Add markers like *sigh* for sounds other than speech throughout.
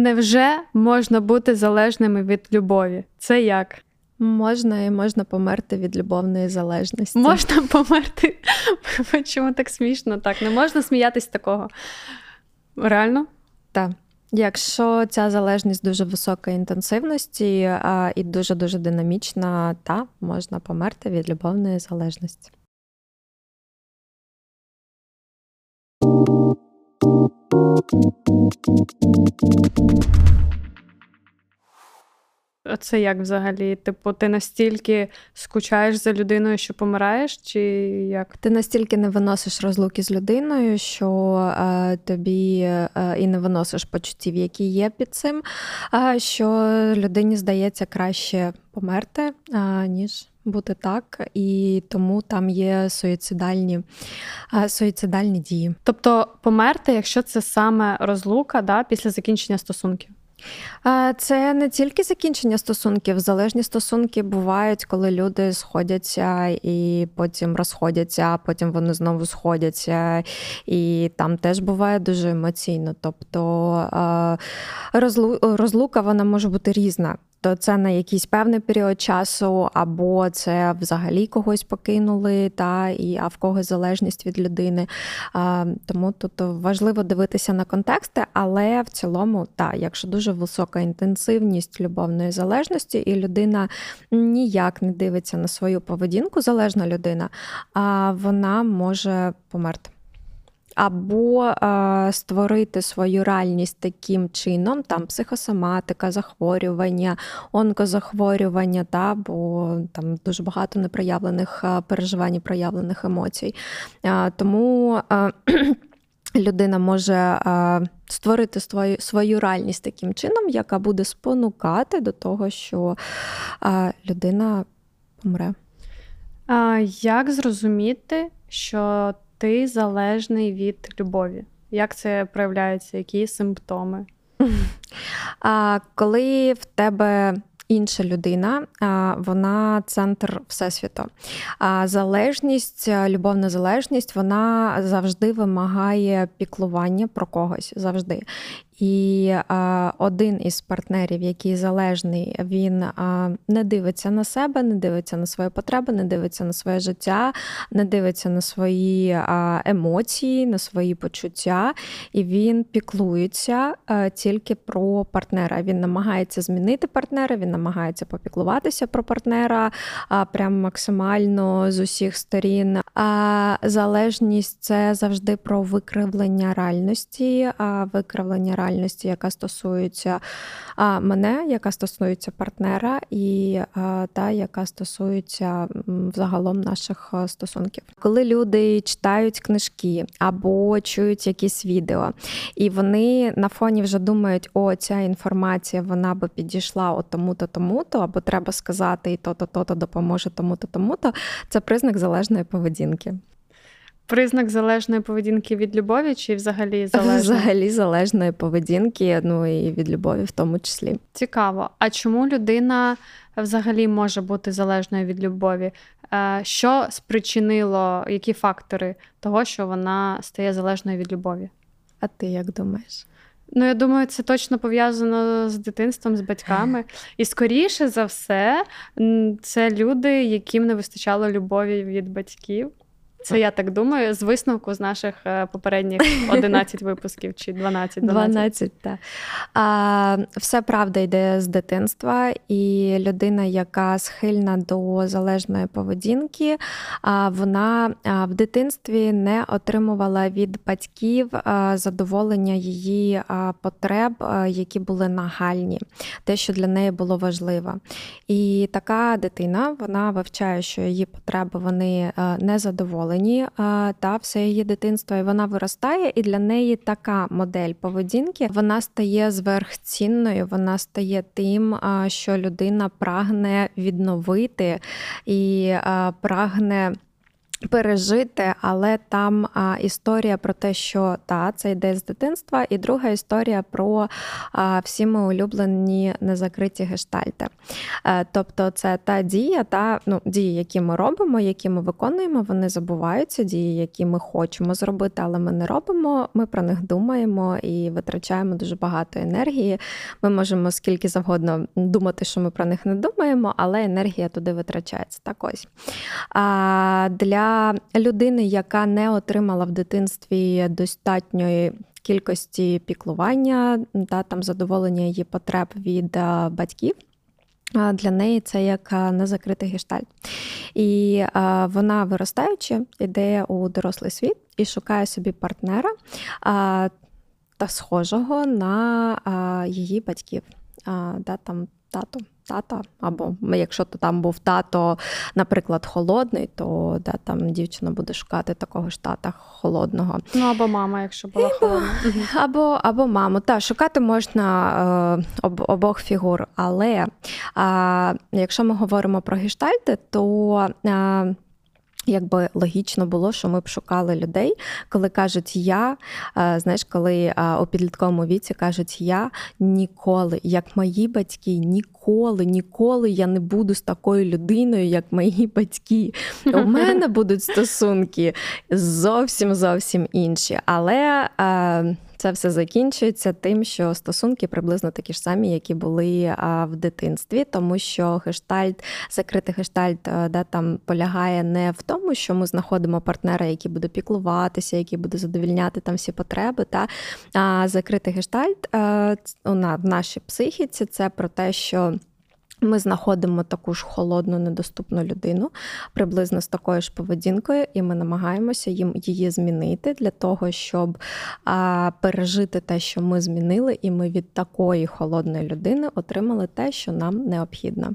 Невже можна бути залежними від любові? Це як? Можна і можна померти від любовної залежності. Можна померти. *laughs* Чому так смішно? Так, не можна сміятись такого. Реально? Так. Якщо ця залежність дуже високої інтенсивності а, і дуже дуже динамічна, та можна померти від любовної залежності. Це як взагалі? Типу, ти настільки скучаєш за людиною, що помираєш, чи як? Ти настільки не виносиш розлуки з людиною, що е, тобі е, і не виносиш почуттів, які є під цим, е, що людині здається краще померти, ніж бути так, і тому там є суїцидальні суїцидальні дії. Тобто померти, якщо це саме розлука да, після закінчення стосунків. Це не тільки закінчення стосунків. Залежні стосунки бувають, коли люди сходяться і потім розходяться, а потім вони знову сходяться. І там теж буває дуже емоційно. Тобто розлука вона може бути різна то це на якийсь певний період часу, або це взагалі когось покинули, та і а в когось залежність від людини. А, Тому тут важливо дивитися на контексти, але в цілому, так, якщо дуже висока інтенсивність любовної залежності, і людина ніяк не дивиться на свою поведінку, залежна людина, а вона може померти або е, створити свою реальність таким чином, там психосоматика, захворювання, онкозахворювання, та, бо там дуже багато непроявлених е, переживань, проявлених емоцій. Е, тому *clears throat* людина може створити свою, свою реальність таким чином, яка буде спонукати до того, що людина помре. А Як зрозуміти, що ти залежний від любові? Як це проявляється? Які симптоми? *laughs* А Коли в тебе інша людина, вона центр всесвіту. А залежність, любовна залежність, вона завжди вимагає піклування про когось завжди. І а, один із партнерів, який залежний, він а, не дивиться на себе, не дивиться на свої потреби, не дивиться на своє життя, не дивиться на свої а, емоції, на свої почуття, і він піклується тільки про партнера. Він намагається змінити партнера, він намагається попіклуватися про партнера а, прям максимально з усіх сторін. А залежність це завжди про викривлення реальності, викривлення реальності реальності, яка стосується мене, яка стосується партнера, і та, яка стосується взагалом наших стосунків. Коли люди читають книжки або чують якісь відео, і вони на фоні вже думають, о, ця інформація вона би підійшла от тому-то, тому-то, або треба сказати, і то-то, то-то допоможе тому-то, тому-то, це признак залежної поведінки. Признак залежної поведінки від любові чи взагалі *laughs* залежної? Взагалі залежної поведінки, ну і від любові в тому числі. Цікаво. А чому людина взагалі може бути залежною від любові? Е, що спричинило, які фактори того, що вона стає залежною від любові? А ти як думаєш? Ну, я думаю, це точно пов'язано з дитинством, з батьками. І скоріше за все, це люди, яким не вистачало любові від батьків. Це я так думаю, з висновку з наших е, попередніх *laughs* 11 випусків чи 12. 12, 12 так. А, Все правда йде з дитинства, і людина, яка схильна до залежної поведінки, а, вона в дитинстві не отримувала від батьків задоволення її потреб, які були нагальні, те, що для неї було важливо. І така дитина вона вивчає, що її потреби вони не задоволені задоволені та все її дитинство, і вона виростає, і для неї така модель поведінки вона стає зверхцінною, вона стає тим, що людина прагне відновити і прагне. Пережити, але там а, історія про те, що та, це йде з дитинства, і друга історія про а, всі ми улюблені незакриті гештальти. А, е, тобто, це та дія, та ну, дії, які ми робимо, які ми виконуємо, вони забуваються, дії, які ми хочемо зробити, але ми не робимо. Ми про них думаємо і витрачаємо дуже багато енергії. Ми можемо скільки завгодно думати, що ми про них не думаємо, але енергія туди витрачається. Так ось. А, для людини, яка не отримала в дитинстві достатньої кількості піклування та там задоволення її потреб від батьків. Для неї це як незакритий гештальт. І вона, виростаючи, йде у дорослий світ і шукає собі партнера та схожого на її батьків. Да, там Тато, тата, або якщо то там був тато, наприклад, холодний, то да, там дівчина буде шукати такого ж тата холодного. Ну або мама, якщо була або, холодна. Або або маму. Та шукати можна е, об, обох фігур. Але е, якщо ми говоримо про гештальти, то е, Якби логічно було, що ми б шукали людей, коли кажуть я, знаєш, коли у підлітковому віці кажуть я ніколи, як мої батьки, ніколи, ніколи я не буду з такою людиною, як мої батьки. У *laughs* мене будуть стосунки зовсім зовсім інші. Але це все закінчується тим, що стосунки приблизно такі ж самі, які були в дитинстві, тому що гештальт, закритий гештальт, да, там полягає не в тому, що ми знаходимо партнера, який буде піклуватися, який буде задовільняти там всі потреби. Та а закритий гештальт в нашій психіці це про те, що. Ми знаходимо таку ж холодну, недоступну людину приблизно з такою ж поведінкою, і ми намагаємося їм її змінити для того, щоб а, пережити те, що ми змінили, і ми від такої холодної людини отримали те, що нам необхідно.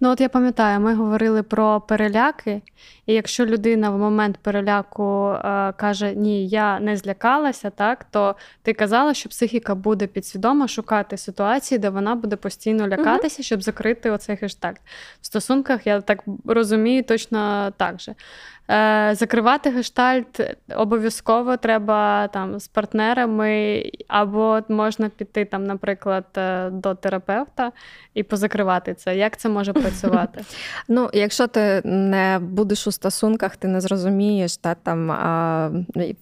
Ну, от я пам'ятаю, ми говорили про переляки, і якщо людина в момент переляку е, каже Ні, я не злякалася, так то ти казала, що психіка буде підсвідомо шукати ситуації, де вона буде постійно лякатися, щоб закрити оцей хештаг. В стосунках я так розумію, точно так же. Е, закривати гештальт обов'язково треба там з партнерами, або можна піти, там, наприклад, е, до терапевта і позакривати це. Як це може працювати? *laughs* Ну, якщо ти не будеш у стосунках, ти не зрозумієш, та там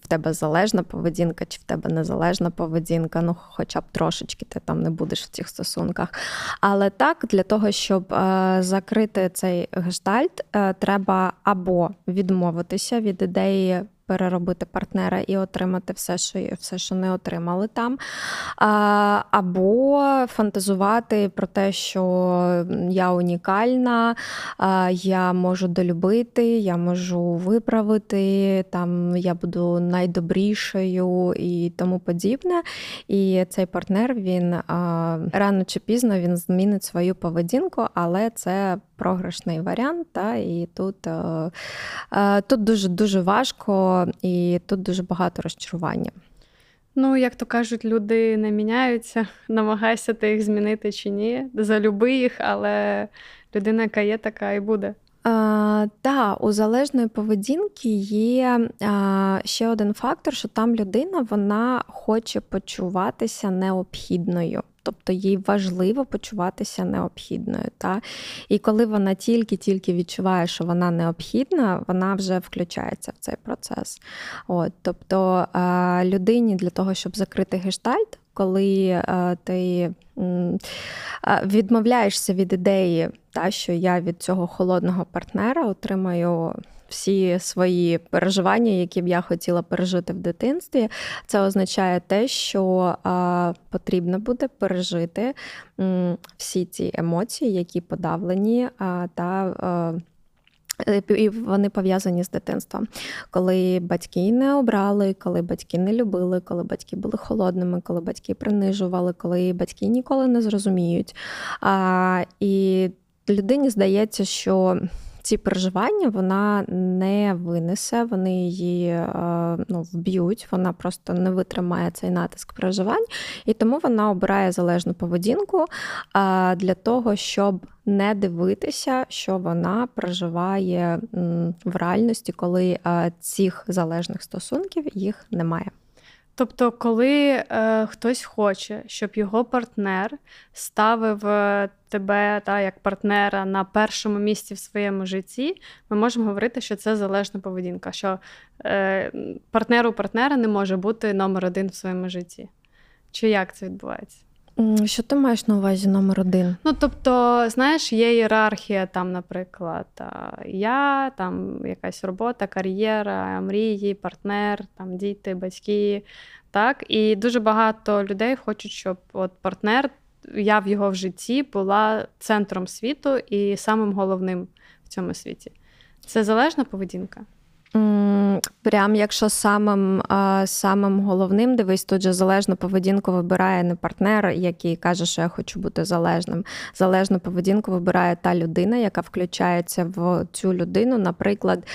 в тебе залежна поведінка, чи в тебе незалежна поведінка, ну хоча б трошечки ти там не будеш в цих стосунках. Але так, для того, щоб е, закрити цей гештальт, треба або відмовитися відмовитися від ідеї переробити партнера і отримати все, що все, що не отримали там. А, Або фантазувати про те, що я унікальна, а, я можу долюбити, я можу виправити, там я буду найдобрішою і тому подібне. І цей партнер він а, рано чи пізно він змінить свою поведінку, але це програшний варіант. Та, І тут, а, тут дуже дуже важко і тут дуже багато розчарування. Ну, як то кажуть, люди не міняються, *laughs* намагайся ти їх змінити чи ні. Залюби їх, але людина, яка є, така і буде. Так, у залежної поведінки є а, ще один фактор, що там людина вона хоче почуватися необхідною тобто їй важливо почуватися необхідною. Та? І коли вона тільки-тільки відчуває, що вона необхідна, вона вже включається в цей процес. От, Тобто людині для того, щоб закрити гештальт, коли ти відмовляєшся від ідеї, та, що я від цього холодного партнера отримаю всі свої переживання, які б я хотіла пережити в дитинстві, це означає те, що а, потрібно буде пережити м, всі ці емоції, які подавлені а, та. А, і вони пов'язані з дитинством, коли батьки не обрали, коли батьки не любили, коли батьки були холодними, коли батьки принижували, коли батьки ніколи не зрозуміють. А, І людині здається, що ці переживання вона не винесе, вони її е, ну, вб'ють, вона просто не витримає цей натиск переживань, і тому вона обирає залежну поведінку для того, щоб не дивитися, що вона проживає в реальності, коли цих залежних стосунків їх немає. Тобто, коли е, хтось хоче, щоб його партнер ставив е, тебе та, як партнера на першому місці в своєму житті, ми можемо говорити, що це залежна поведінка, що е, партнеру партнера не може бути номер один в своєму житті. Чи як це відбувається? Що ти маєш на увазі номер один? Ну, тобто, знаєш, є ієрархія, там, наприклад, я, там якась робота, кар'єра, мрії, партнер, там діти, батьки. Так, і дуже багато людей хочуть, щоб от партнер, я в його в житті була центром світу і самим головним в цьому світі. Це залежна поведінка. Прям якщо самим самим головним, дивись, тут же залежну поведінку вибирає не партнер, який каже, що я хочу бути залежним. Залежну поведінку вибирає та людина, яка включається в цю людину. Наприклад,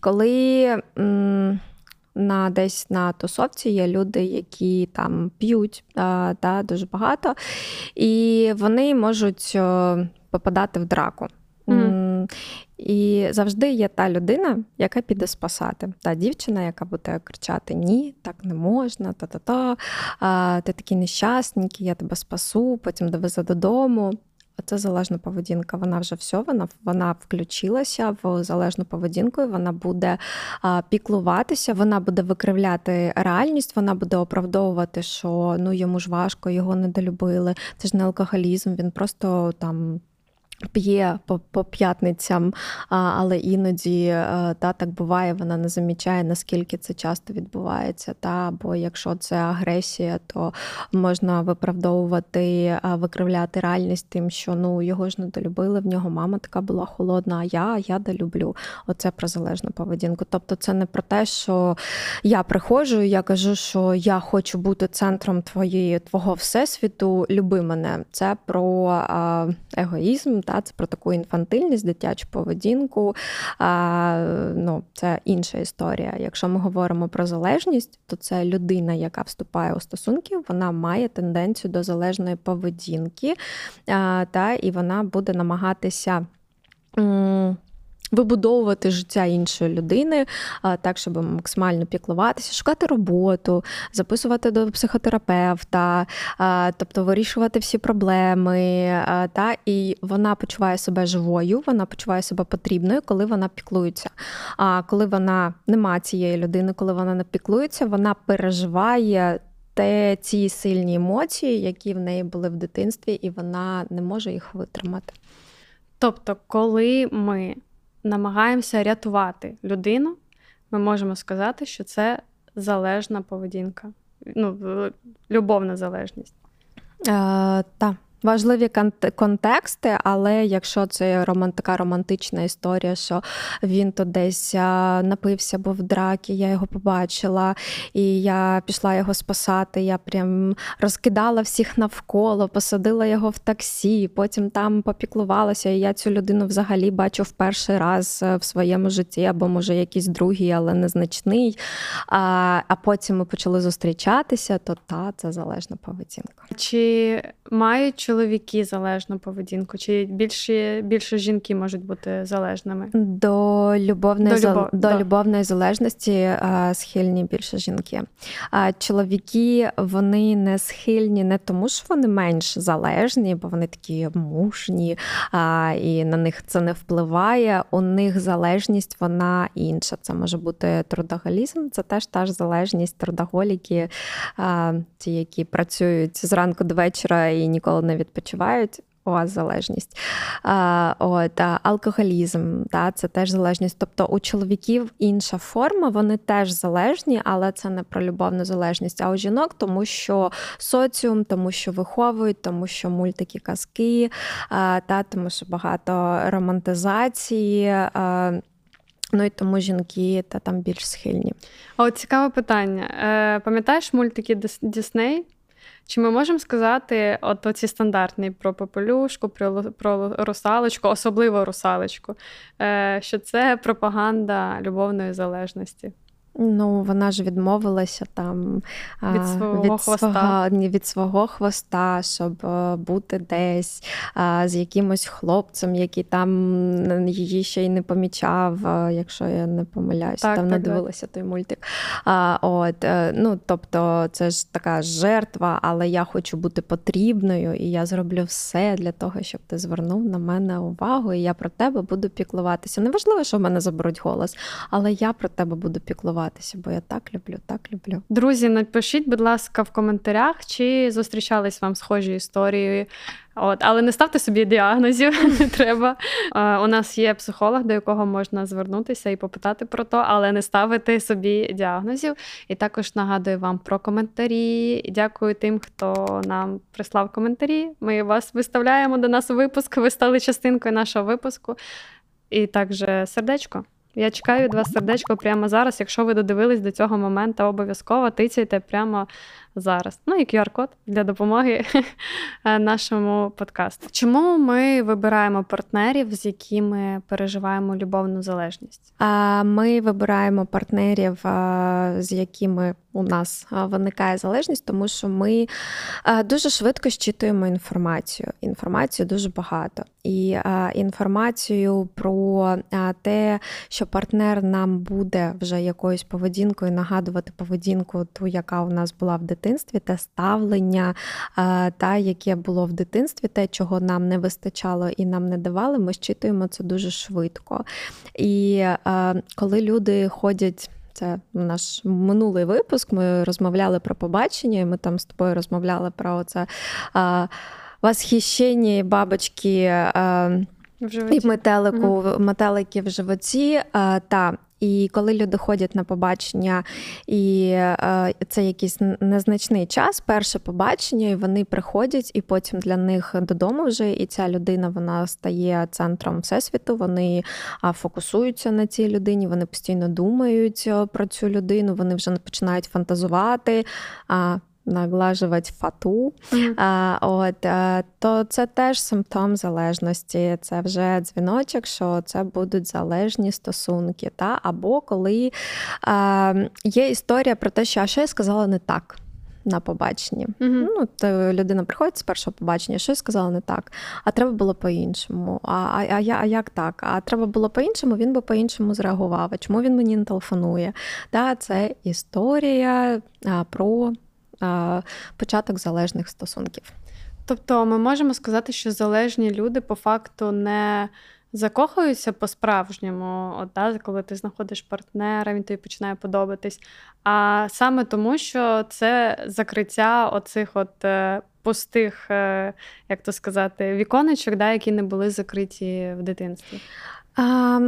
коли на десь на тусовці є люди, які там п'ють а, та, дуже багато, і вони можуть попадати в драку. Mm. І завжди є та людина, яка піде спасати. Та дівчина, яка буде кричати Ні, так не можна, та-та-та, ти такий нещасненький, я тебе спасу, потім довезе додому. Це залежна поведінка. Вона вже все, вона вона включилася в залежну поведінку, і вона буде а, піклуватися, вона буде викривляти реальність, вона буде оправдовувати, що ну йому ж важко, його недолюбили. Це ж не алкоголізм, він просто там П'є по по п'ятницям, але іноді е, та так буває, вона не замічає, наскільки це часто відбувається. Та Бо якщо це агресія, то можна виправдовувати, викривляти реальність тим, що ну його ж не долюбили, в нього мама така була холодна, а я я долюблю. Оце про залежну поведінку. Тобто, це не про те, що я приходжу, я кажу, що я хочу бути центром твоєї твого всесвіту, люби мене. Це про егоїзм. Та? Це про таку інфантильність, дитячу поведінку. А, ну, Це інша історія. Якщо ми говоримо про залежність, то це людина, яка вступає у стосунки, вона має тенденцію до залежної поведінки, а, та, і вона буде намагатися вибудовувати життя іншої людини, так, щоб максимально піклуватися, шукати роботу, записувати до психотерапевта, тобто вирішувати всі проблеми. Та, І вона почуває себе живою, вона почуває себе потрібною, коли вона піклується. А коли вона нема цієї людини, коли вона не піклується, вона переживає. Те ці сильні емоції, які в неї були в дитинстві, і вона не може їх витримати. Тобто, коли ми намагаємося рятувати людину, ми можемо сказати, що це залежна поведінка, ну, любовна залежність. Е, Так. Важливі контексти, але якщо це така романтична історія, що він то десь напився, бо в дракі, я його побачила, і я пішла його спасати. Я прям розкидала всіх навколо, посадила його в таксі, потім там попіклувалася. І я цю людину взагалі бачу в перший раз е, в своєму житті, або може якийсь другий, але незначний. А а потім ми почали зустрічатися, то та це залежна поведінка. Чи мають чоловіки залежну поведінку? Чи більше більше жінки можуть бути залежними? До любовної до, любов... до любовної залежності схильні більше жінки. А чоловіки вони не схильні не тому, що вони менш залежні, бо вони такі мужні, а, і на них це не впливає. У них залежність вона інша. Це може бути трудоголізм, це теж та ж залежність трудоголіки, а, ті, які працюють зранку до вечора і ніколи не відпочивають. Вас залежність. А, от, а, Алкоголізм, да, це теж залежність. Тобто у чоловіків інша форма, вони теж залежні, але це не про любовну залежність. А у жінок, тому що соціум, тому що виховують, тому що мультики, казки, а, та, тому що багато романтизації. А, Ну і тому жінки та там більш схильні. А от цікаве питання. Е, Пам'ятаєш мультики Дісней? Чи ми можемо сказати, от оці стандартні про попелюшку, про про русалочку, особливо русалочку, е, що це пропаганда любовної залежності? Ну, вона ж відмовилася там від свого від хвоста, свого, від свого хвоста, щоб е, бути десь з якимось хлопцем, який там її ще й не помічав, е, якщо я не помиляюсь, так, там так, не дивилася той мультик. А, от, е, ну, Тобто, це ж така жертва, але я хочу бути потрібною, і я зроблю все для того, щоб ти звернув на мене увагу, і я про тебе буду піклуватися. Неважливо, що в мене заберуть голос, але я про тебе буду піклуватися спілкуватися, бо я так люблю, так люблю. Друзі, напишіть, будь ласка, в коментарях, чи зустрічались вам схожі історії. От, Але не ставте собі діагнозів, *laughs* не треба. У нас є психолог, до якого можна звернутися і попитати про то, але не ставити собі діагнозів. І також нагадую вам про коментарі. Дякую тим, хто нам прислав коментарі. Ми вас виставляємо до нас у випуск. Ви стали частинкою нашого випуску. І також сердечко. Я чекаю від вас сердечко прямо зараз. Якщо ви додивились до цього моменту, обов'язково тицяйте прямо зараз. Ну і QR-код для допомоги *laughs* нашому подкасту. Чому ми вибираємо партнерів, з якими переживаємо любовну залежність? Ми вибираємо партнерів, з якими у нас виникає залежність, тому що ми дуже швидко щитуємо інформацію. Інформацію дуже багато. І інформацію про те, що партнер нам буде вже якоюсь поведінкою нагадувати поведінку, ту, яка у нас була в дитинстві, те ставлення, та, яке було в дитинстві, те, чого нам не вистачало і нам не давали, ми щитуємо це дуже швидко. І коли люди ходять. Це наш минулий випуск. Ми розмовляли про побачення, і ми там з тобою розмовляли про це а, восхищення бабочки а, і метелику, угу. метелики в животі. А, та і коли люди ходять на побачення, і е, це якийсь незначний час, перше побачення, і вони приходять, і потім для них додому вже і ця людина вона стає центром всесвіту. Вони фокусуються на цій людині, вони постійно думають е, про цю людину, вони вже починають фантазувати наглажувати фату, mm-hmm. а, от, а, то це теж симптом залежності. Це вже дзвіночок, що це будуть залежні стосунки. Та? Або коли а, є історія про те, що а що я сказала не так. На побаченні. Uh-huh. Ну, то людина приходить з першого побачення, щось сказала не так, а треба було по-іншому. А а, а, а як так? А треба було по-іншому, він би по-іншому зреагував. А чому він мені не телефонує? Да, Це історія а, про початок залежних стосунків. Тобто ми можемо сказати, що залежні люди по факту не закохуються по-справжньому, от, да, коли ти знаходиш партнера, він тобі починає подобатись. А саме тому, що це закриття оцих от е, пустих, е, як то сказати, віконечок, да, які не були закриті в дитинстві. А...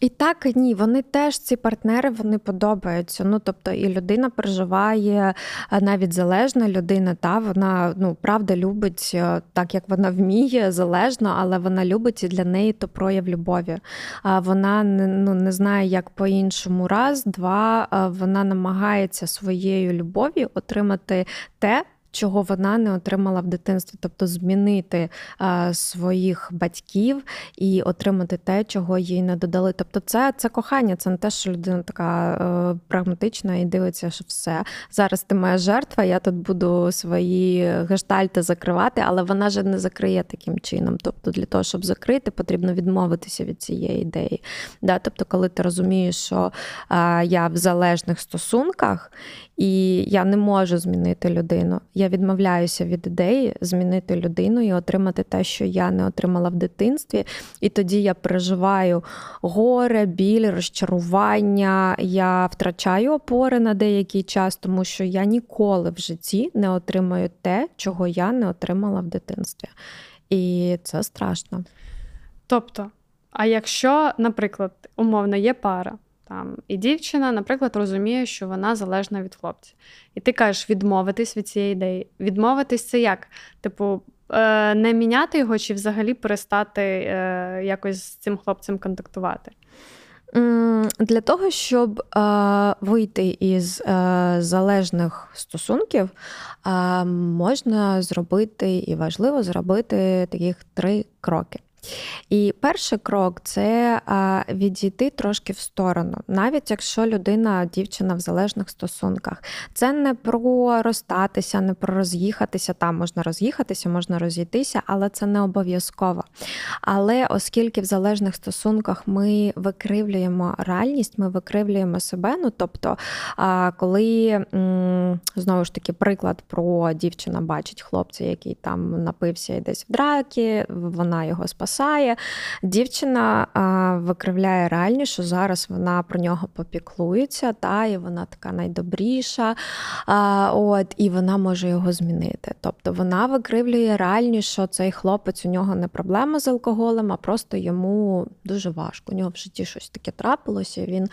І так і ні, вони теж ці партнери вони подобаються. Ну тобто, і людина переживає навіть залежна людина, та вона ну правда любить е, так, як вона вміє залежно, але вона любить і для неї то прояв любові. А вона ну, не знає, як по-іншому раз, два вона намагається своєю любов'ю отримати те чого вона не отримала в дитинстві, тобто змінити а, своїх батьків і отримати те, чого їй не додали. Тобто, це це кохання, це не те, що людина така е, прагматична і дивиться, що все зараз ти моя жертва, я тут буду свої гештальти закривати, але вона ж не закриє таким чином. Тобто, для того, щоб закрити, потрібно відмовитися від цієї ідеї. Да? Тобто, коли ти розумієш, що а, я в залежних стосунках і я не можу змінити людину. Я відмовляюся від ідеї змінити людину і отримати те, що я не отримала в дитинстві. І тоді я переживаю горе, біль, розчарування. Я втрачаю опори на деякий час, тому що я ніколи в житті не отримаю те, чого я не отримала в дитинстві. І це страшно. Тобто, а якщо, наприклад, умовно є пара. Там І дівчина, наприклад, розуміє, що вона залежна від хлопця. І ти кажеш відмовитись від цієї ідеї. Відмовитись це як? Типу, е, не міняти його чи взагалі перестати е, якось з цим хлопцем контактувати? Для того, щоб е, вийти із е, залежних стосунків, е, можна зробити і важливо зробити таких три кроки. І перший крок це відійти трошки в сторону, навіть якщо людина, дівчина в залежних стосунках. Це не про розстатися, не про роз'їхатися. Там можна роз'їхатися, можна розійтися, але це не обов'язково. Але оскільки в залежних стосунках ми викривлюємо реальність, ми викривлюємо себе. Ну тобто, коли знову ж таки приклад про дівчина бачить хлопця, який там напився і десь в дракі, вона його спасає спасає. Дівчина а, викривляє реальність, що зараз вона про нього попіклується, та, і вона така найдобріша, а, от, і вона може його змінити. Тобто вона викривлює реальність, що цей хлопець у нього не проблема з алкоголем, а просто йому дуже важко. У нього в житті щось таке трапилося. Він,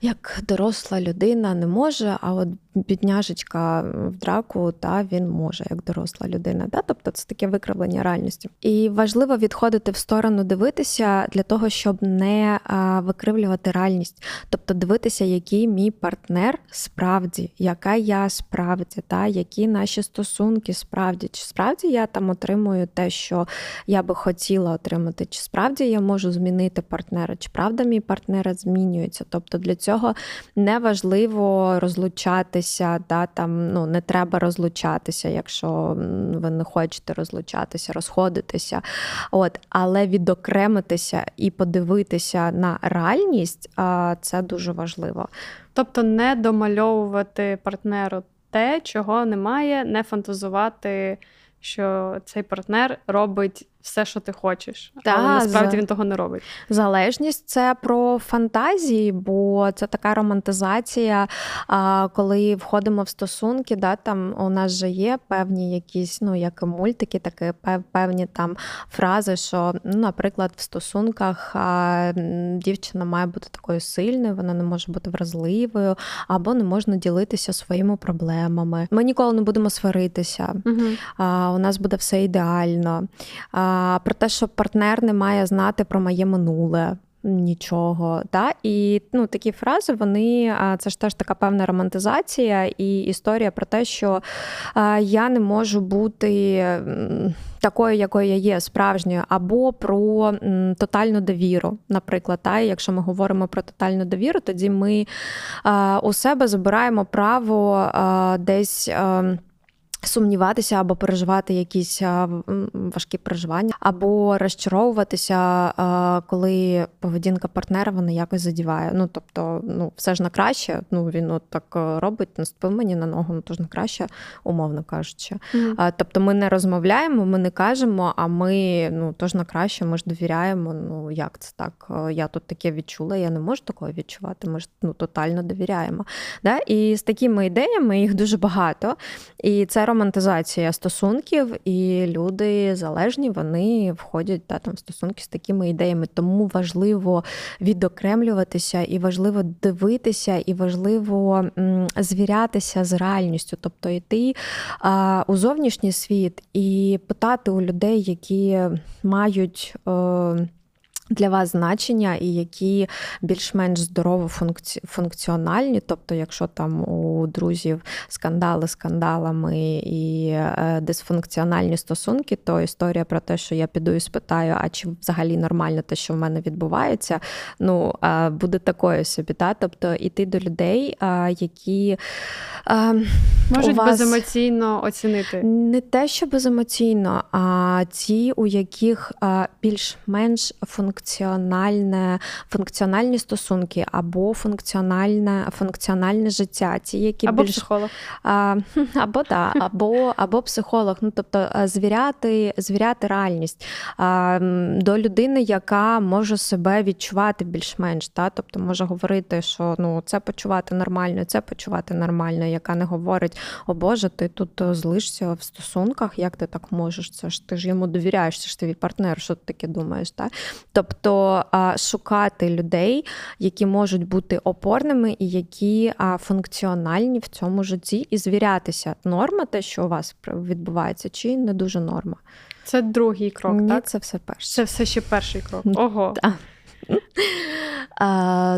як доросла людина, не може, а от бідняжечка в драку, та він може, як доросла людина. Та? Тобто це таке викривлення реальності. І важливо відходити в сторону дивитися для того, щоб не викривлювати реальність, тобто дивитися, який мій партнер справді, яка я справді, та які наші стосунки справді, чи справді я там отримую те, що я би хотіла отримати, чи справді я можу змінити партнера, чи правда мій партнер змінюється. Тобто для цього не важливо розлучатися, та там ну не треба розлучатися, якщо ви не хочете розлучатися, розходитися. От, але відокремитися і подивитися на реальність це дуже важливо. Тобто, не домальовувати партнеру те, чого немає, не фантазувати, що цей партнер робить все, що ти хочеш, Та, але насправді він того не робить. Залежність це про фантазії, бо це така романтизація. Коли входимо в стосунки, да, там у нас же є певні якісь, ну як мультики, такі певні там фрази, що, ну, наприклад, в стосунках дівчина має бути такою сильною, вона не може бути вразливою, або не можна ділитися своїми проблемами. Ми ніколи не будемо сваритися. Угу. У нас буде все ідеально про те, що партнер не має знати про моє минуле. Нічого, да? і ну такі фрази вони це ж теж така певна романтизація і історія про те, що я не можу бути такою, якою я є справжньою, або про тотальну довіру. Наприклад, та, якщо ми говоримо про тотальну довіру, тоді ми у себе забираємо право десь. Сумніватися або переживати якісь важкі переживання, або розчаровуватися, коли поведінка партнера вона якось задіває. Ну тобто, ну все ж на краще. Ну він от так е, робить, наступив мені на ногу, ну то ж на краще, умовно кажучи. Mm-hmm. Тобто, ми не розмовляємо, ми не кажемо, а ми ну то ж на краще, ми ж довіряємо. Ну як це так? Е, я тут таке відчула, я не можу такого відчувати. Ми ж ну тотально довіряємо. Да? І з такими ідеями їх дуже багато. І це романтизація стосунків, і люди залежні, вони входять та, там, в стосунки з такими ідеями. Тому важливо відокремлюватися, і важливо дивитися, і важливо звірятися з реальністю, тобто йти а, у зовнішній світ і питати у людей, які мають. Е, для вас значення і які більш-менш здорово функціональні. Тобто, якщо там у друзів скандали скандалами і е, дисфункціональні стосунки, то історія про те, що я піду і спитаю, а чи взагалі нормально те, що в мене відбувається, ну буде такою собі. Та? Тобто іти до людей, які можуть вас... беземоційно оцінити. Не те, що беземоційно, а ті, у яких більш-менш функціональні функціональне, функціональні стосунки або функціональне функціональне життя. Ті, які Або більш... психолог. А, *laughs* Або да, або або психолог. Ну тобто звіряти звіряти реальність а, до людини, яка може себе відчувати більш-менш. Та? Тобто може говорити, що ну це почувати нормально, це почувати нормально, яка не говорить, о Боже, ти тут злишся в стосунках, як ти так можеш? Це ж ти ж йому довіряєш, це ж твій партнер, що ти таке думаєш? Та? Тобто шукати людей, які можуть бути опорними і які функціональні в цьому житті, і звірятися, норма те, що у вас відбувається, чи не дуже норма. Це другий крок, Ні, так? Це все перше. Це все ще перший крок. Ого. Так.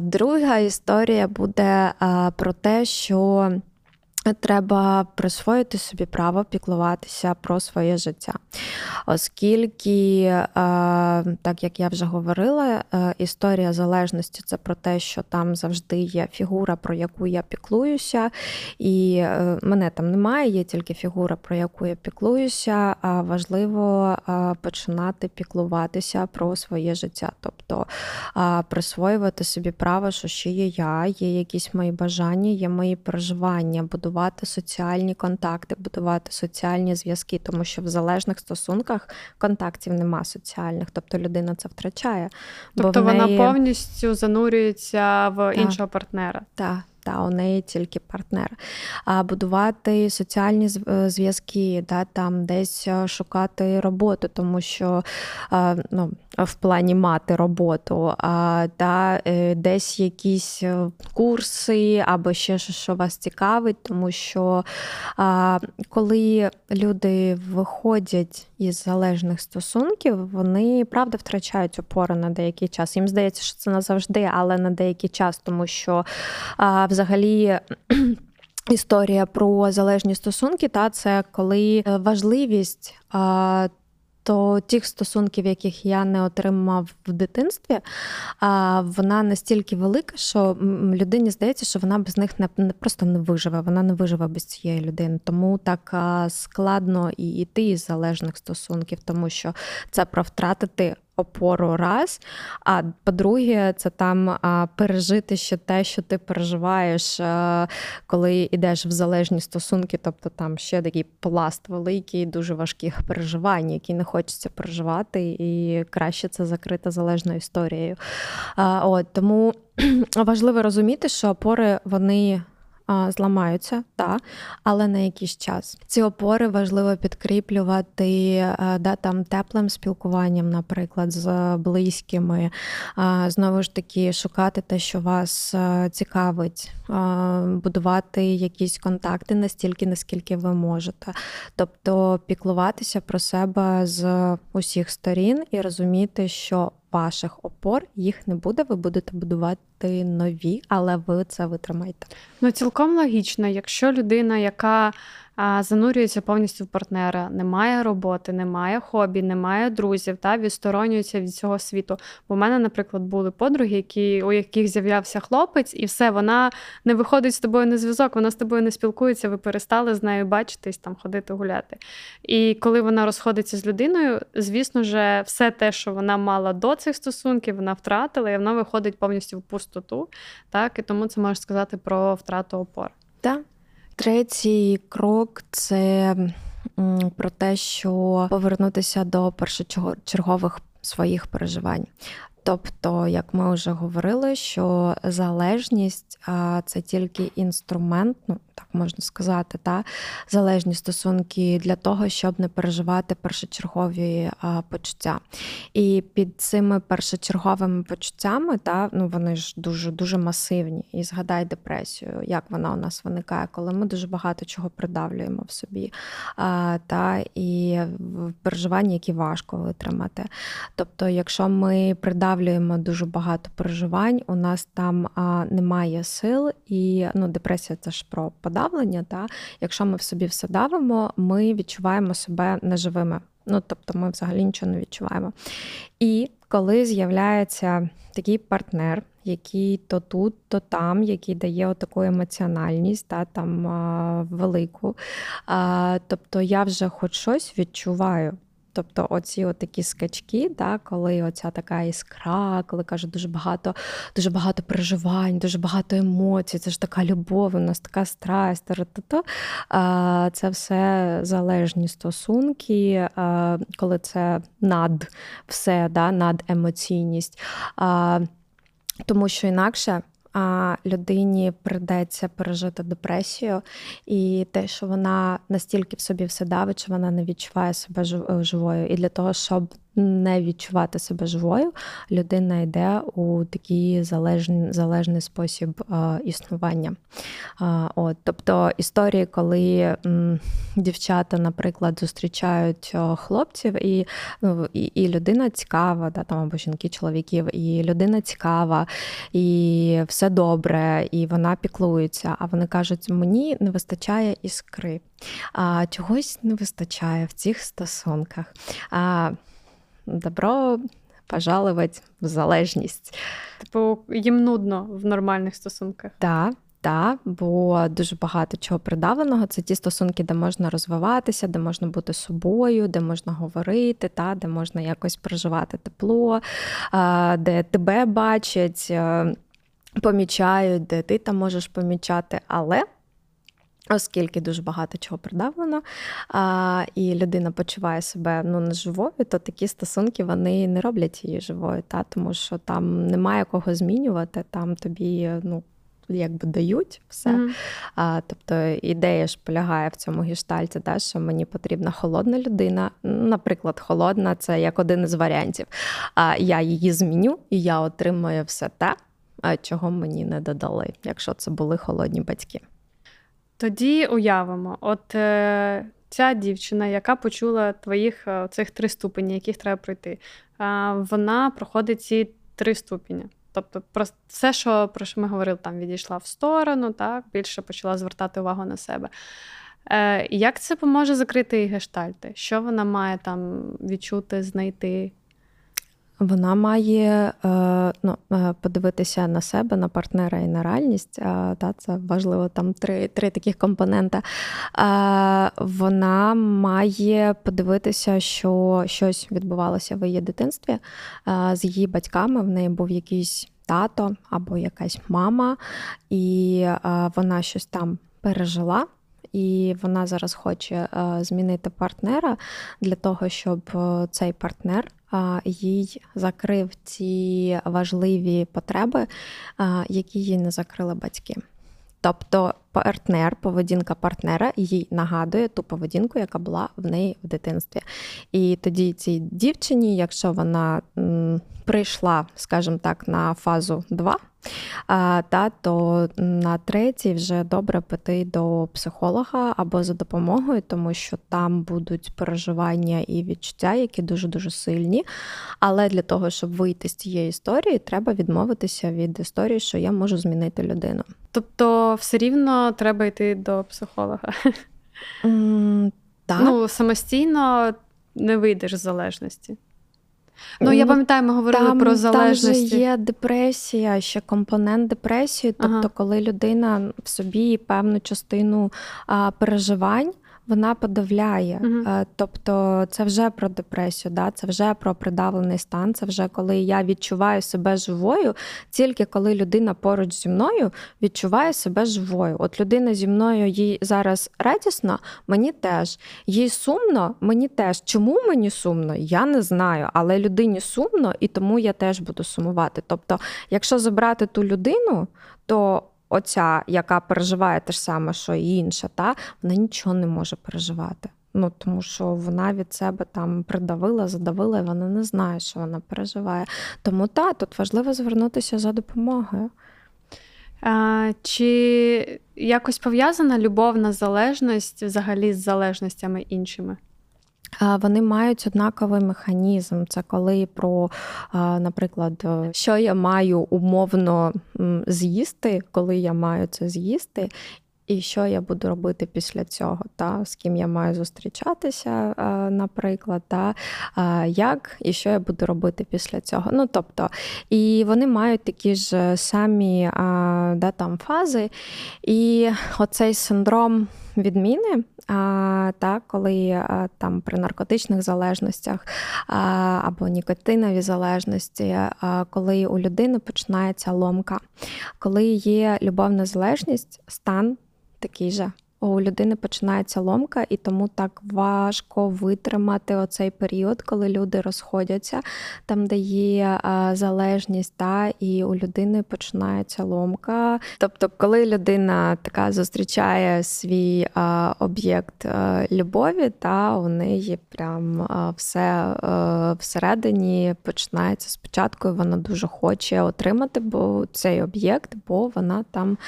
Друга історія буде про те, що Треба присвоїти собі право піклуватися про своє життя, оскільки, е, так як я вже говорила, е, історія залежності це про те, що там завжди є фігура, про яку я піклуюся, і е, мене там немає, є тільки фігура, про яку я піклуюся. А важливо починати піклуватися про своє життя, тобто присвоювати собі право, що ще є я, є якісь мої бажання, є мої переживання. будувати будувати соціальні контакти, будувати соціальні зв'язки, тому що в залежних стосунках контактів нема соціальних, тобто людина це втрачає. Тобто бо вона неї... повністю занурюється в так, іншого партнера. Так та у неї тільки партнер. А будувати соціальні е, зв'язки, да, там десь е, шукати роботу, тому що е, ну, в плані мати роботу, а да, десь якісь курси або ще щось, що вас цікавить, тому що коли люди виходять із залежних стосунків, вони правда втрачають опору на деякий час. Їм здається, що це назавжди, але на деякий час, тому що в взагалі. *clears throat* Історія про залежні стосунки, та це коли важливість а, то тих стосунків, яких я не отримав в дитинстві, а, вона настільки велика, що людині здається, що вона без них не, не просто не виживе, вона не виживе без цієї людини. Тому так а, складно і йти із залежних стосунків, тому що це про втратити опору раз. А по-друге, це там пережити ще те, що ти переживаєш, а, коли йдеш в залежні стосунки, тобто там ще такий пласт великий, дуже важких переживань, які не хочеться переживати, і краще це закрити залежною історією. От, Тому *clears throat* важливо розуміти, що опори вони зламаються, та, але на якийсь час. Ці опори важливо підкріплювати е, да, там теплим спілкуванням, наприклад, з близькими. Знову ж таки, шукати те, що вас е, цікавить, будувати якісь контакти настільки, наскільки ви можете. Тобто піклуватися про себе з усіх сторін і розуміти, що ваших опор їх не буде, ви будете будувати нові, але ви це витримаєте. Ну цілком логічно, якщо людина, яка занурюється повністю в партнера, немає роботи, немає хобі, немає друзів, та відсторонюється від цього світу. Бо в мене, наприклад, були подруги, які, у яких з'являвся хлопець, і все, вона не виходить з тобою на зв'язок, вона з тобою не спілкується, ви перестали з нею бачитись, там ходити гуляти. І коли вона розходиться з людиною, звісно ж, все те, що вона мала до цих стосунків, вона втратила, і вона виходить повністю в пустоту. Так, і тому це можна сказати про втрату опор. Так. Третій крок це про те, що повернутися до першочергових своїх переживань. Тобто, як ми вже говорили, що залежність це тільки інструмент, ну так можна сказати, та залежні стосунки для того, щоб не переживати першочергові почуття. І під цими першочерговими почуттями, та ну вони ж дуже дуже масивні. І згадай депресію, як вона у нас виникає, коли ми дуже багато чого придавлюємо в собі, та і переживання, які важко витримати. Тобто, якщо ми придавлюємо дуже багато переживань, у нас там немає сил, і ну, депресія це ж про подавлення. Та Якщо ми в собі все давимо, ми відчуваємо себе неживими. Ну, тобто ми взагалі нічого не відчуваємо. І коли з'являється такий партнер, який то тут, то там, який дає таку емоціональність, та, там велику. Тобто я вже хоч щось відчуваю. Тобто оці такі скачки, да, коли оця така іскра, коли кажуть, дуже багато дуже багато переживань, дуже багато емоцій, це ж така любов, у нас така страсть, то це все залежні стосунки, коли це над все, да, над емоційність. Тому що інакше а людині придеться пережити депресію, і те, що вона настільки в собі все давить, що вона не відчуває себе живою. І для того, щоб не відчувати себе живою, людина йде у такий залежний залежний спосіб е, існування. Е, от, Тобто історії, коли м, дівчата, наприклад, зустрічають е, хлопців, і ну, і, і людина цікава, да, там, або жінки, чоловіків, і людина цікава, і все добре, і вона піклується. А вони кажуть, мені не вистачає іскри, а чогось не вистачає в цих стосунках. А, Добро пожаловать в залежність. Типу, їм нудно в нормальних стосунках. Так. Так, бо дуже багато чого придавленого. Це ті стосунки, де можна розвиватися, де можна бути собою, де можна говорити, та, де можна якось проживати тепло, де тебе бачать, е, помічають, де ти там можеш помічати. Але Оскільки дуже багато чого придавлено, а, і людина почуває себе ну, не живою, то такі стосунки вони не роблять її живою, та, тому що там немає кого змінювати, там тобі ну, якби дають все. Mm-hmm. А, Тобто ідея ж полягає в цьому гештальті, та, що мені потрібна холодна людина. Наприклад, холодна це як один із варіантів. А Я її зміню і я отримую все те, чого мені не додали, якщо це були холодні батьки. Тоді уявимо, от е, ця дівчина, яка почула твоїх е, цих три ступені, яких треба пройти, е, вона проходить ці три ступені. Тобто, про все, що про що ми говорили, там відійшла в сторону, так, більше почала звертати увагу на себе. Е, Як це поможе закрити гештальти? Що вона має там відчути, знайти? Вона має е, ну, е, подивитися на себе, на партнера і на реальність. Та, Це важливо, там три три таких компонента. Вона має подивитися, що щось відбувалося в її дитинстві з її батьками. В неї був якийсь тато або якась мама, і вона щось там пережила. І вона зараз хоче змінити партнера для того, щоб цей партнер їй закрив ті важливі потреби, які їй не закрили батьки. Тобто партнер, поведінка партнера їй нагадує ту поведінку, яка була в неї в дитинстві. І тоді цій дівчині, якщо вона м, прийшла, скажімо так, на фазу 2, та то на третій вже добре піти до психолога або за допомогою, тому що там будуть переживання і відчуття, які дуже дуже сильні. Але для того, щоб вийти з цієї історії, треба відмовитися від історії, що я можу змінити людину. Тобто, все рівно треба йти до психолога. Mm, так. Ну, самостійно не вийдеш з залежності. Ну, я пам'ятаю, ми говорили там, про залежності. Там же є депресія, ще компонент депресії, тобто, ага. коли людина в собі певну частину а, переживань вона подавляє. uh Тобто це вже про депресію, да? це вже про придавлений стан, це вже коли я відчуваю себе живою, тільки коли людина поруч зі мною відчуває себе живою. От людина зі мною їй зараз радісно, мені теж. Їй сумно, мені теж. Чому мені сумно? Я не знаю, але людині сумно, і тому я теж буду сумувати. Тобто, якщо забрати ту людину, то оця, яка переживає те ж саме, що і інша, та вона нічого не може переживати. Ну, тому що вона від себе там придавила, задавила, і вона не знає, що вона переживає. Тому так, тут важливо звернутися за допомогою. А, Чи якось пов'язана любовна залежність взагалі з залежностями іншими? Вони мають однаковий механізм. Це коли про, наприклад, що я маю умовно з'їсти, коли я маю це з'їсти. І що я буду робити після цього, та з ким я маю зустрічатися, наприклад, та як і що я буду робити після цього. Ну тобто, і вони мають такі ж самі да, там фази, і оцей синдром відміни, так, коли а, там при наркотичних залежностях або нікотинові залежності, а, коли у людини починається ломка, коли є любовна залежність, стан такий же. У людини починається ломка, і тому так важко витримати оцей період, коли люди розходяться, там, де є залежність, та, і у людини починається ломка. Тобто, коли людина така зустрічає свій об'єкт любові, та у неї прям все всередині починається спочатку, і вона дуже хоче отримати бо цей об'єкт, бо вона там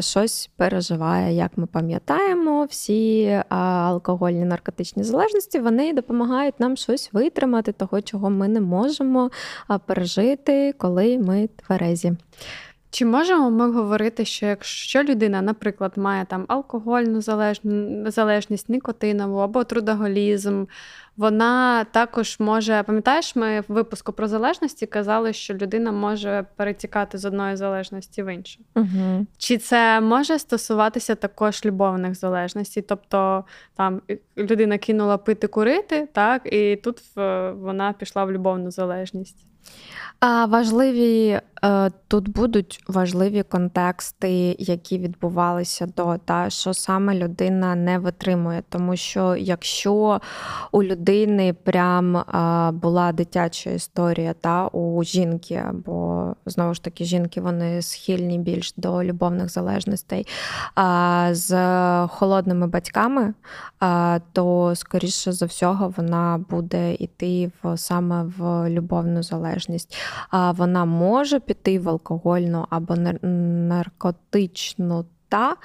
щось переживає. Як ми пам'ятаємо, всі алкогольні наркотичні залежності вони допомагають нам щось витримати, того, чого ми не можемо пережити, коли ми тверезі. Чи можемо ми говорити, що якщо людина, наприклад, має там алкогольну залежність, никотинову або трудоголізм, вона також може, пам'ятаєш, ми в випуску про залежності казали, що людина може перетікати з одної залежності в іншу. Угу. Чи це може стосуватися також любовних залежностей? Тобто там людина кинула пити курити, так, і тут вона пішла в любовну залежність? А Важливі е, тут будуть важливі контексти, які відбувалися до та що саме людина не витримує. Тому що якщо у людини прям була дитяча історія, та у жінки, бо знову ж таки жінки вони схильні більш до любовних залежностей з холодними батьками, то скоріше за всього вона буде йти в саме в любовну залежність вона може піти в алкогольну або наркотичну та,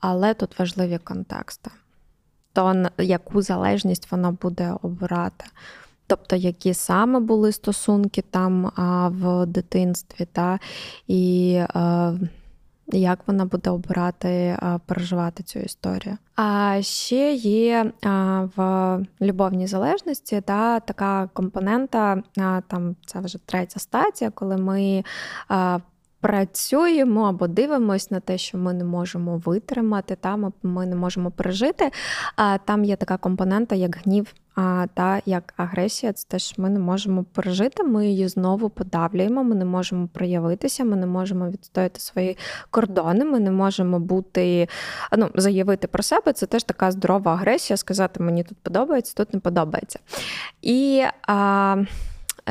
але тут важливі контексти. То яку залежність вона буде обирати. Тобто, які саме були стосунки там в дитинстві, та, і як вона буде обирати переживати цю історію. А ще є в любовній залежності та така компонента, там це вже третя стадія, коли ми. Працюємо або дивимося на те, що ми не можемо витримати, та ми не можемо пережити. А там є така компонента, як гнів а, та як агресія, це теж ми не можемо пережити. Ми її знову подавлюємо. Ми не можемо проявитися, ми не можемо відстояти свої кордони. Ми не можемо бути ну, заявити про себе. Це теж така здорова агресія, сказати мені тут подобається, тут не подобається. І а,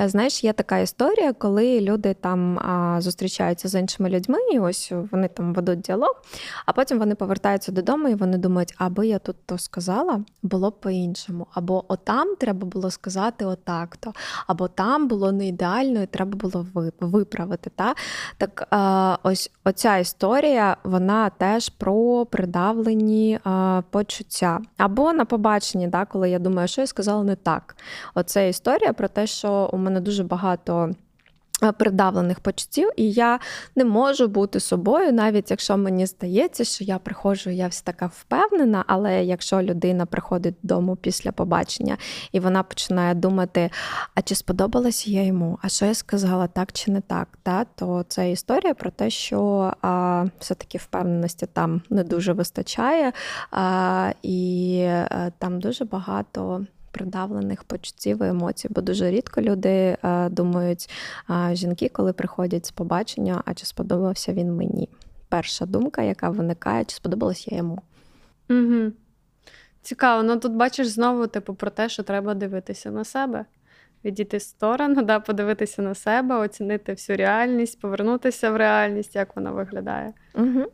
знаєш, є така історія, коли люди там зустрічаються з іншими людьми, і ось вони там ведуть діалог, а потім вони повертаються додому і вони думають, аби я тут то сказала, було б по-іншому. Або отам треба було сказати отак-то, або там було не ідеально, і треба було виправити. Та? Так ось оця історія, вона теж про придавлені почуття. Або на побаченні, коли я думаю, що я сказала не так. Оце історія про те, що у мене дуже багато. Е, придавлених почуттів, і я не можу бути собою, навіть якщо мені здається, що я приходжу, я вся така впевнена. Але якщо людина приходить додому після побачення і вона починає думати, а чи сподобалася я йому, а що я сказала так чи не так, та, то це історія про те, що а, все-таки впевненості там не дуже вистачає, а, і а, е, там дуже багато придавлених почуттів і емоцій, бо дуже рідко люди е, думають, жінки, коли приходять з побачення, а чи сподобався він мені? Перша думка, яка виникає, чи сподобалась я йому. Угу. Цікаво, ну тут бачиш знову, типу, про те, що треба дивитися на себе, відійти в сторону, да, подивитися на себе, оцінити всю реальність, повернутися в реальність, як вона виглядає. Угу.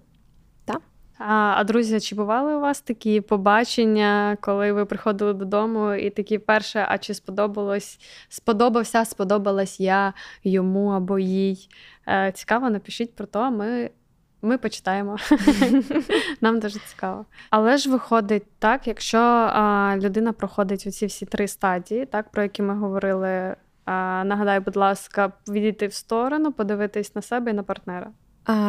А, а друзі, чи бували у вас такі побачення, коли ви приходили додому, і такі перше, а чи сподобалось, сподобався, сподобалась я йому або їй? Е, Цікаво, напишіть про то, ми ми почитаємо. *laughs* Нам дуже цікаво. Але ж виходить так, якщо а, людина проходить оці всі три стадії, так, про які ми говорили. А, Нагадай, будь ласка, відійти в сторону, подивитись на себе і на партнера.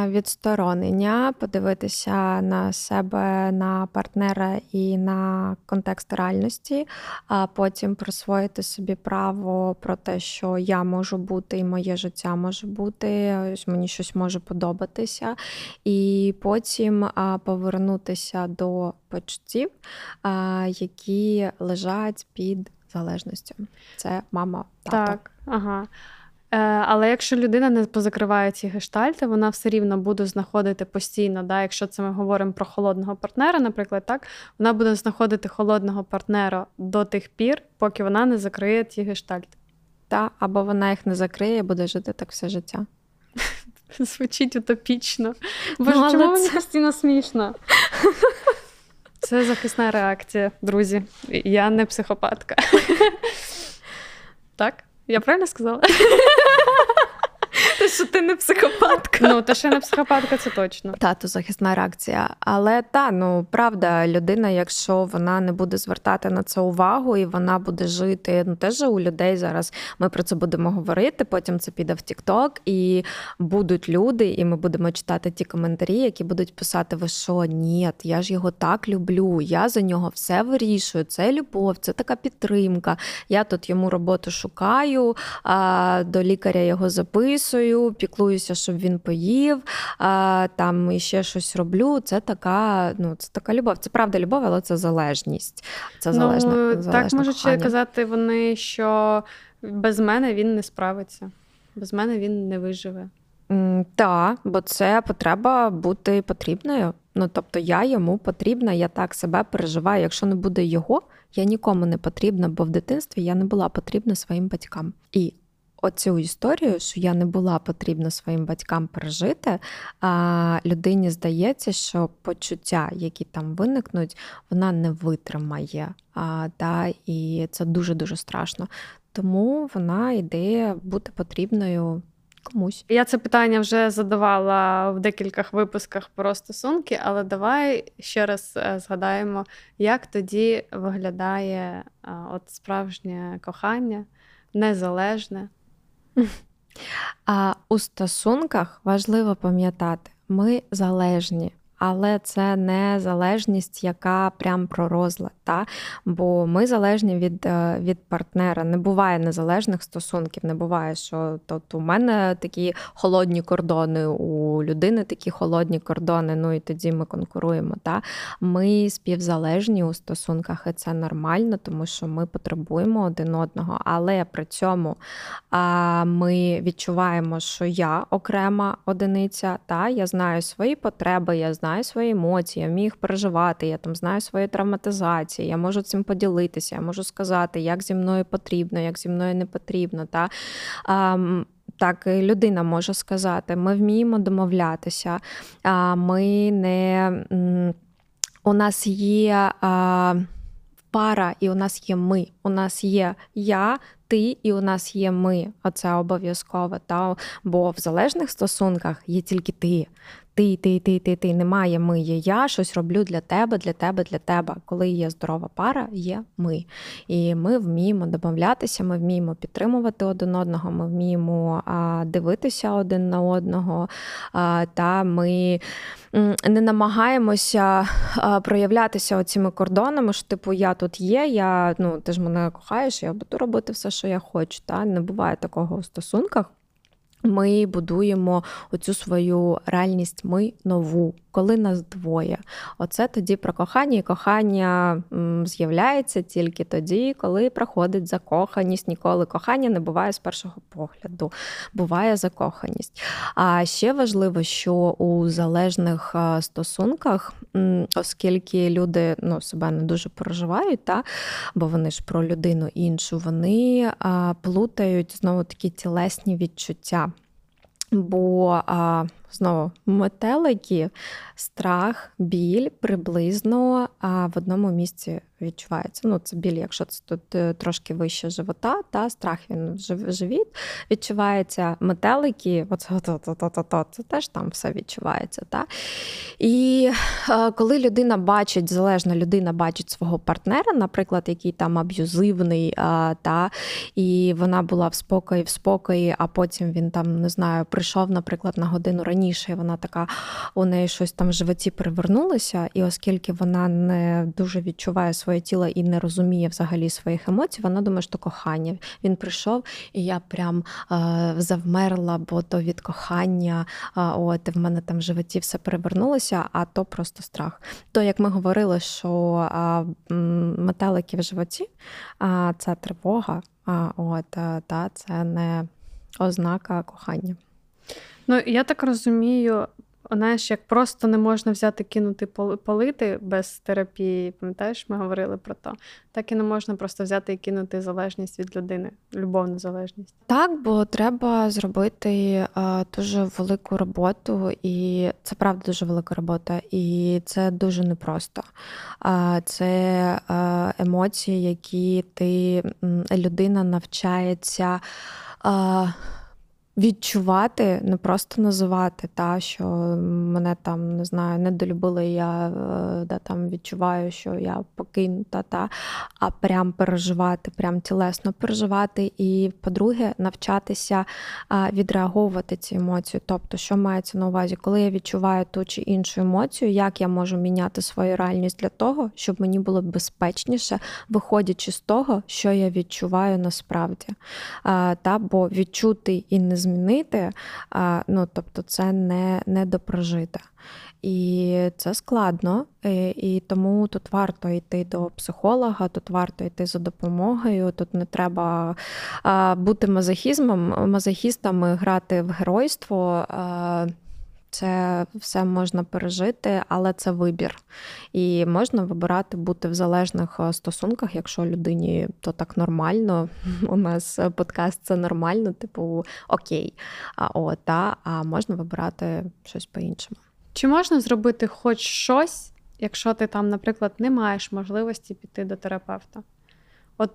Відсторонення, подивитися на себе, на партнера і на контекст реальності, а потім присвоїти собі право про те, що я можу бути, і моє життя може бути, мені щось може подобатися, і потім повернутися до почуттів, які лежать під залежністю. Це мама, тато. Так, ага. Е, але якщо людина не позакриває ці гештальти, вона все рівно буде знаходити постійно. Да, Якщо це ми говоримо про холодного партнера, наприклад, так вона буде знаходити холодного партнера до тих пір, поки вона не закриє ті гештальти. Та, або вона їх не закриє, буде жити так все життя. *laughs* Звучить утопічно. Боже, ну, чому мені постійно смішно? *laughs* Це захисна реакція, друзі. Я не психопатка. *laughs* Так? Я правильно сказала? Те, що ти не психопатка. Ну, те, що я не психопатка, це точно. Та, то захисна реакція. Але та, ну правда, людина, якщо вона не буде звертати на це увагу, і вона буде жити, ну теж у людей зараз ми про це будемо говорити. Потім це піде в Тікток, і будуть люди, і ми будемо читати ті коментарі, які будуть писати: Ви що, ні, я ж його так люблю, я за нього все вирішую. Це любов, це така підтримка. Я тут йому роботу шукаю, а до лікаря його записую годую, піклуюся, щоб він поїв, а, там і ще щось роблю. Це така, ну це така любов. Це правда любов, але це залежність. Це залежна, ну, залежна Так можуть казати вони, що без мене він не справиться, без мене він не виживе. Так, бо це потреба бути потрібною. Ну тобто я йому потрібна, я так себе переживаю. Якщо не буде його, я нікому не потрібна, бо в дитинстві я не була потрібна своїм батькам. І оцю історію, що я не була потрібна своїм батькам пережити, а людині здається, що почуття, які там виникнуть, вона не витримає. А, та, І це дуже-дуже страшно. Тому вона йде бути потрібною. Комусь я це питання вже задавала в декількох випусках про стосунки, але давай ще раз е, згадаємо, як тоді виглядає от справжнє кохання, незалежне, а у стосунках важливо пам'ятати, ми залежні але це не залежність, яка прям про розлад. Та? Бо ми залежні від е, від партнера. Не буває незалежних стосунків, не буває, що тут у мене такі холодні кордони, у людини такі холодні кордони. Ну і тоді ми конкуруємо. Та? Ми співзалежні у стосунках, і це нормально, тому що ми потребуємо один одного. Але при цьому а, ми відчуваємо, що я окрема одиниця, та я знаю свої потреби, я знаю знаю свої емоції, я вмію їх переживати, я там знаю свої травматизації, я можу цим поділитися, я можу сказати, як зі мною потрібно, як зі мною не потрібно. Та? А, так, людина може сказати, ми вміємо домовлятися, а ми не у нас є а, пара, і у нас є ми. У нас є я, ти, і у нас є ми. Оце обов'язково. Та? Бо в залежних стосунках є тільки ти ти, ти, ти, ти, ти, немає ми, є я щось роблю для тебе, для тебе, для тебе. Коли є здорова пара, є ми. І ми вміємо домовлятися, ми вміємо підтримувати один одного, ми вміємо дивитися один на одного, та ми не намагаємося проявлятися оціми кордонами, що типу я тут є, я ну ти ж мене кохаєш, я буду робити все, що я хочу. Та Не буває такого у стосунках. Ми будуємо оцю свою реальність, ми нову коли нас двоє. Оце тоді про кохання, і кохання з'являється тільки тоді, коли проходить закоханість. Ніколи кохання не буває з першого погляду, буває закоханість. А ще важливо, що у залежних стосунках, оскільки люди ну, себе не дуже переживають, та, бо вони ж про людину іншу, вони плутають знову такі тілесні відчуття. Бо а, знову метелики, страх, біль приблизно в одному місці відчувається. Ну, це біль, якщо це тут е, трошки вище живота, та страх він в живіт відчувається. Метелики, це теж там все відчувається. Та? І а, коли людина бачить, залежна людина бачить свого партнера, наприклад, який там аб'юзивний, а, та, і вона була в спокої, в спокої, а потім він там не знаю, прийшов, наприклад, на годину раніше, і вона така, у неї щось там в животі перевернулося, і оскільки вона не дуже відчуває своє тіло і не розуміє взагалі своїх емоцій, вона думає, що кохання. Він прийшов, і я прям е, завмерла, бо то від кохання, е, от в мене там в животі все перевернулося, а то просто страх. То, як ми говорили, що е, метелики в животі, це тривога, а от е, та це не ознака кохання. Ну, я так розумію, знаєш, як просто не можна взяти кинути палити без терапії, пам'ятаєш, ми говорили про то, так і не можна просто взяти і кинути залежність від людини, любовну залежність. Так, бо треба зробити а, дуже велику роботу, і це правда дуже велика робота, і це дуже непросто. А, Це а, емоції, які ти людина навчається. А, Відчувати, не просто називати, та що мене там не знаю, недолюбили, я е, да, там відчуваю, що я покинута, та, а прям переживати, прям тілесно переживати. І, по-друге, навчатися відреаговувати ці емоції. Тобто, що мається на увазі, коли я відчуваю ту чи іншу емоцію, як я можу міняти свою реальність для того, щоб мені було безпечніше, виходячи з того, що я відчуваю насправді. Та, Бо відчути і не змінити, ну тобто це не, не допрожите. І це складно, і, і тому тут варто йти до психолога, тут варто йти за допомогою. Тут не треба бути мазохізмом, мазохістами грати в геройство. Це все можна пережити, але це вибір. І можна вибирати бути в залежних е, стосунках, якщо людині то так нормально. *laughs* У нас подкаст це нормально, типу окей. А о, та, а можна вибирати щось по-іншому. Чи можна зробити хоч щось, якщо ти там, наприклад, не маєш можливості піти до терапевта? От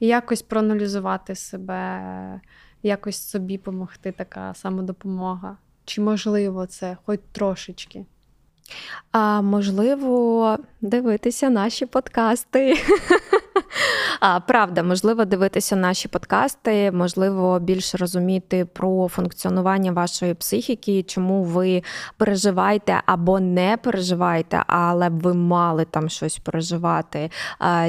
якось проаналізувати себе, якось собі допомогти, така самодопомога. Чи можливо це хоч трошечки? А можливо, дивитися наші подкасти. *laughs* Правда, можливо, дивитися наші подкасти, можливо, більше розуміти про функціонування вашої психіки, чому ви переживаєте або не переживаєте, але б ви мали там щось переживати,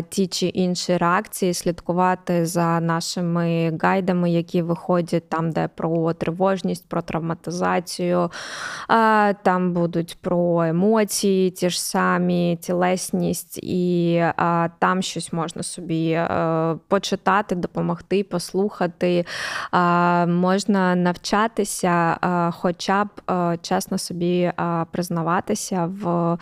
ті чи інші реакції, слідкувати за нашими гайдами, які виходять там, де про тривожність, про травматизацію, там будуть про емоції, ті ж самі, тілесність, і там щось можна собі. Е, почитати, допомогти, послухати. Можна навчатися, хоча б е, чесно собі признаватися в.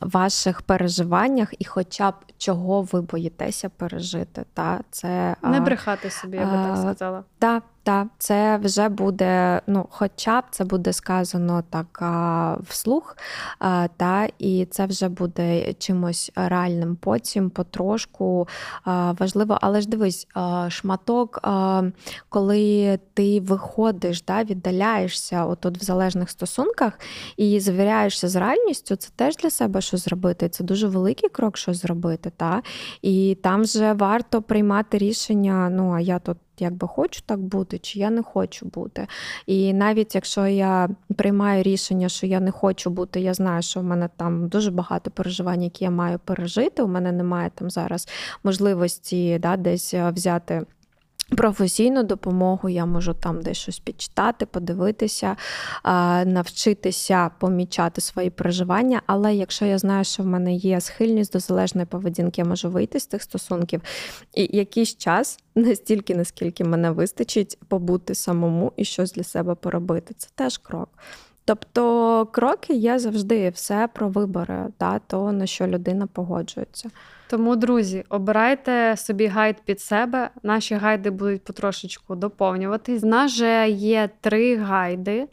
Ваших переживаннях і, хоча б чого ви боїтеся пережити, та це не брехати собі, я би так сказала. Так, так, це вже буде, ну, хоча б це буде сказано так а, вслух, а, та, і це вже буде чимось реальним потім, потрошку а, важливо. Але ж дивись, шматок, коли ти виходиш, да, віддаляєшся отут в залежних стосунках і завіряєшся з реальністю, це теж для себе щось зробити. Це дуже великий крок, щось зробити. Та? І там вже варто приймати рішення, ну а я тут якби хочу так бути, чи я не хочу бути. І навіть якщо я приймаю рішення, що я не хочу бути, я знаю, що в мене там дуже багато переживань, які я маю пережити. У мене немає там зараз можливості да, десь е, взяти. Професійну допомогу я можу там десь щось підчитати, подивитися, навчитися помічати свої переживання. Але якщо я знаю, що в мене є схильність до залежної поведінки, я можу вийти з тих стосунків і якийсь час, *laughs* настільки, наскільки мене вистачить, побути самому і щось для себе поробити. Це теж крок. Тобто кроки є завжди все про вибори, та, то на що людина погоджується. Тому, друзі, обирайте собі гайд під себе. Наші гайди будуть потрошечку доповнюватись. У нас же є три гайди.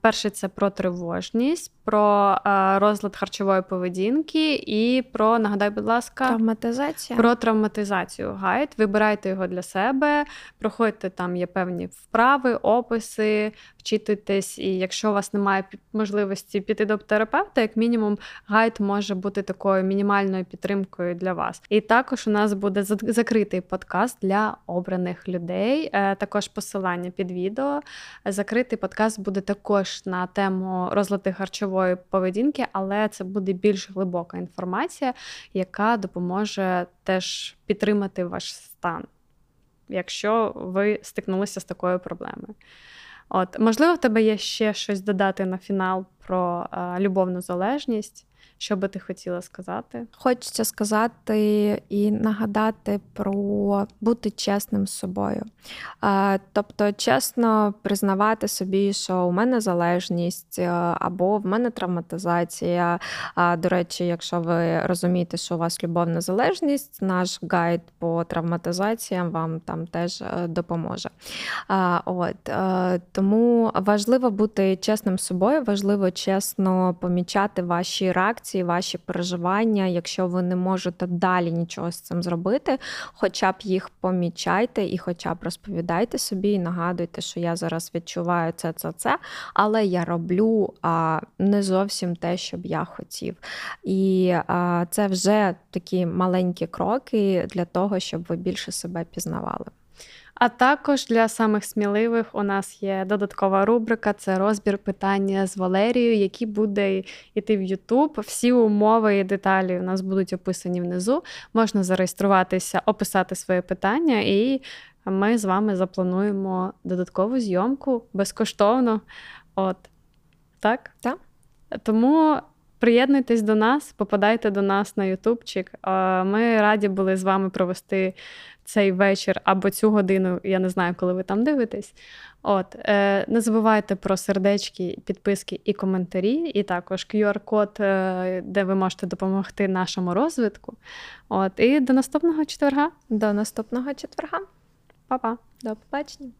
Перший це про тривожність, про розлад харчової поведінки і про, нагадай, будь ласка, травматизація. Про травматизацію гайд. Вибирайте його для себе, проходьте там є певні вправи, описи, вчитуйтесь. І якщо у вас немає можливості піти до терапевта, як мінімум, гайд може бути такою мінімальною підтримкою для вас. І також у нас буде закритий подкаст для обраних людей. Е, також посилання під відео. Закритий подкаст буде також на тему розлади харчової поведінки, але це буде більш глибока інформація, яка допоможе теж підтримати ваш стан, якщо ви стикнулися з такою проблемою. От, Можливо, в тебе є ще щось додати на фінал про е, любовну залежність, Що би ти хотіла сказати? Хочеться сказати і нагадати про бути чесним з собою. Тобто, чесно признавати собі, що у мене залежність е, або в мене травматизація. До речі, якщо ви розумієте, що у вас любовна залежність, наш гайд по травматизаціям вам там теж е, допоможе. От е, Тому важливо бути чесним з собою, важливо чесно помічати ваші реакції, ваші переживання. Якщо ви не можете далі нічого з цим зробити, хоча б їх помічайте і хоча б розповідайте собі і нагадуйте, що я зараз відчуваю це, це, це, але я роблю а, не зовсім те, що б я хотів. І а, це вже такі маленькі кроки для того, щоб ви більше себе пізнавали. А також для самих сміливих у нас є додаткова рубрика це розбір питання з Валерією, який буде йти в Ютуб. Всі умови і деталі у нас будуть описані внизу. Можна зареєструватися, описати своє питання, і ми з вами заплануємо додаткову зйомку безкоштовно. От так? Так. Тому. Приєднуйтесь до нас, попадайте до нас на Ютубчик. Ми раді були з вами провести цей вечір або цю годину. Я не знаю, коли ви там дивитесь. От е, не забувайте про сердечки, підписки і коментарі, і також QR-код, е, де ви можете допомогти нашому розвитку. От, і до наступного четверга. До наступного четверга. Па-па. До побачення.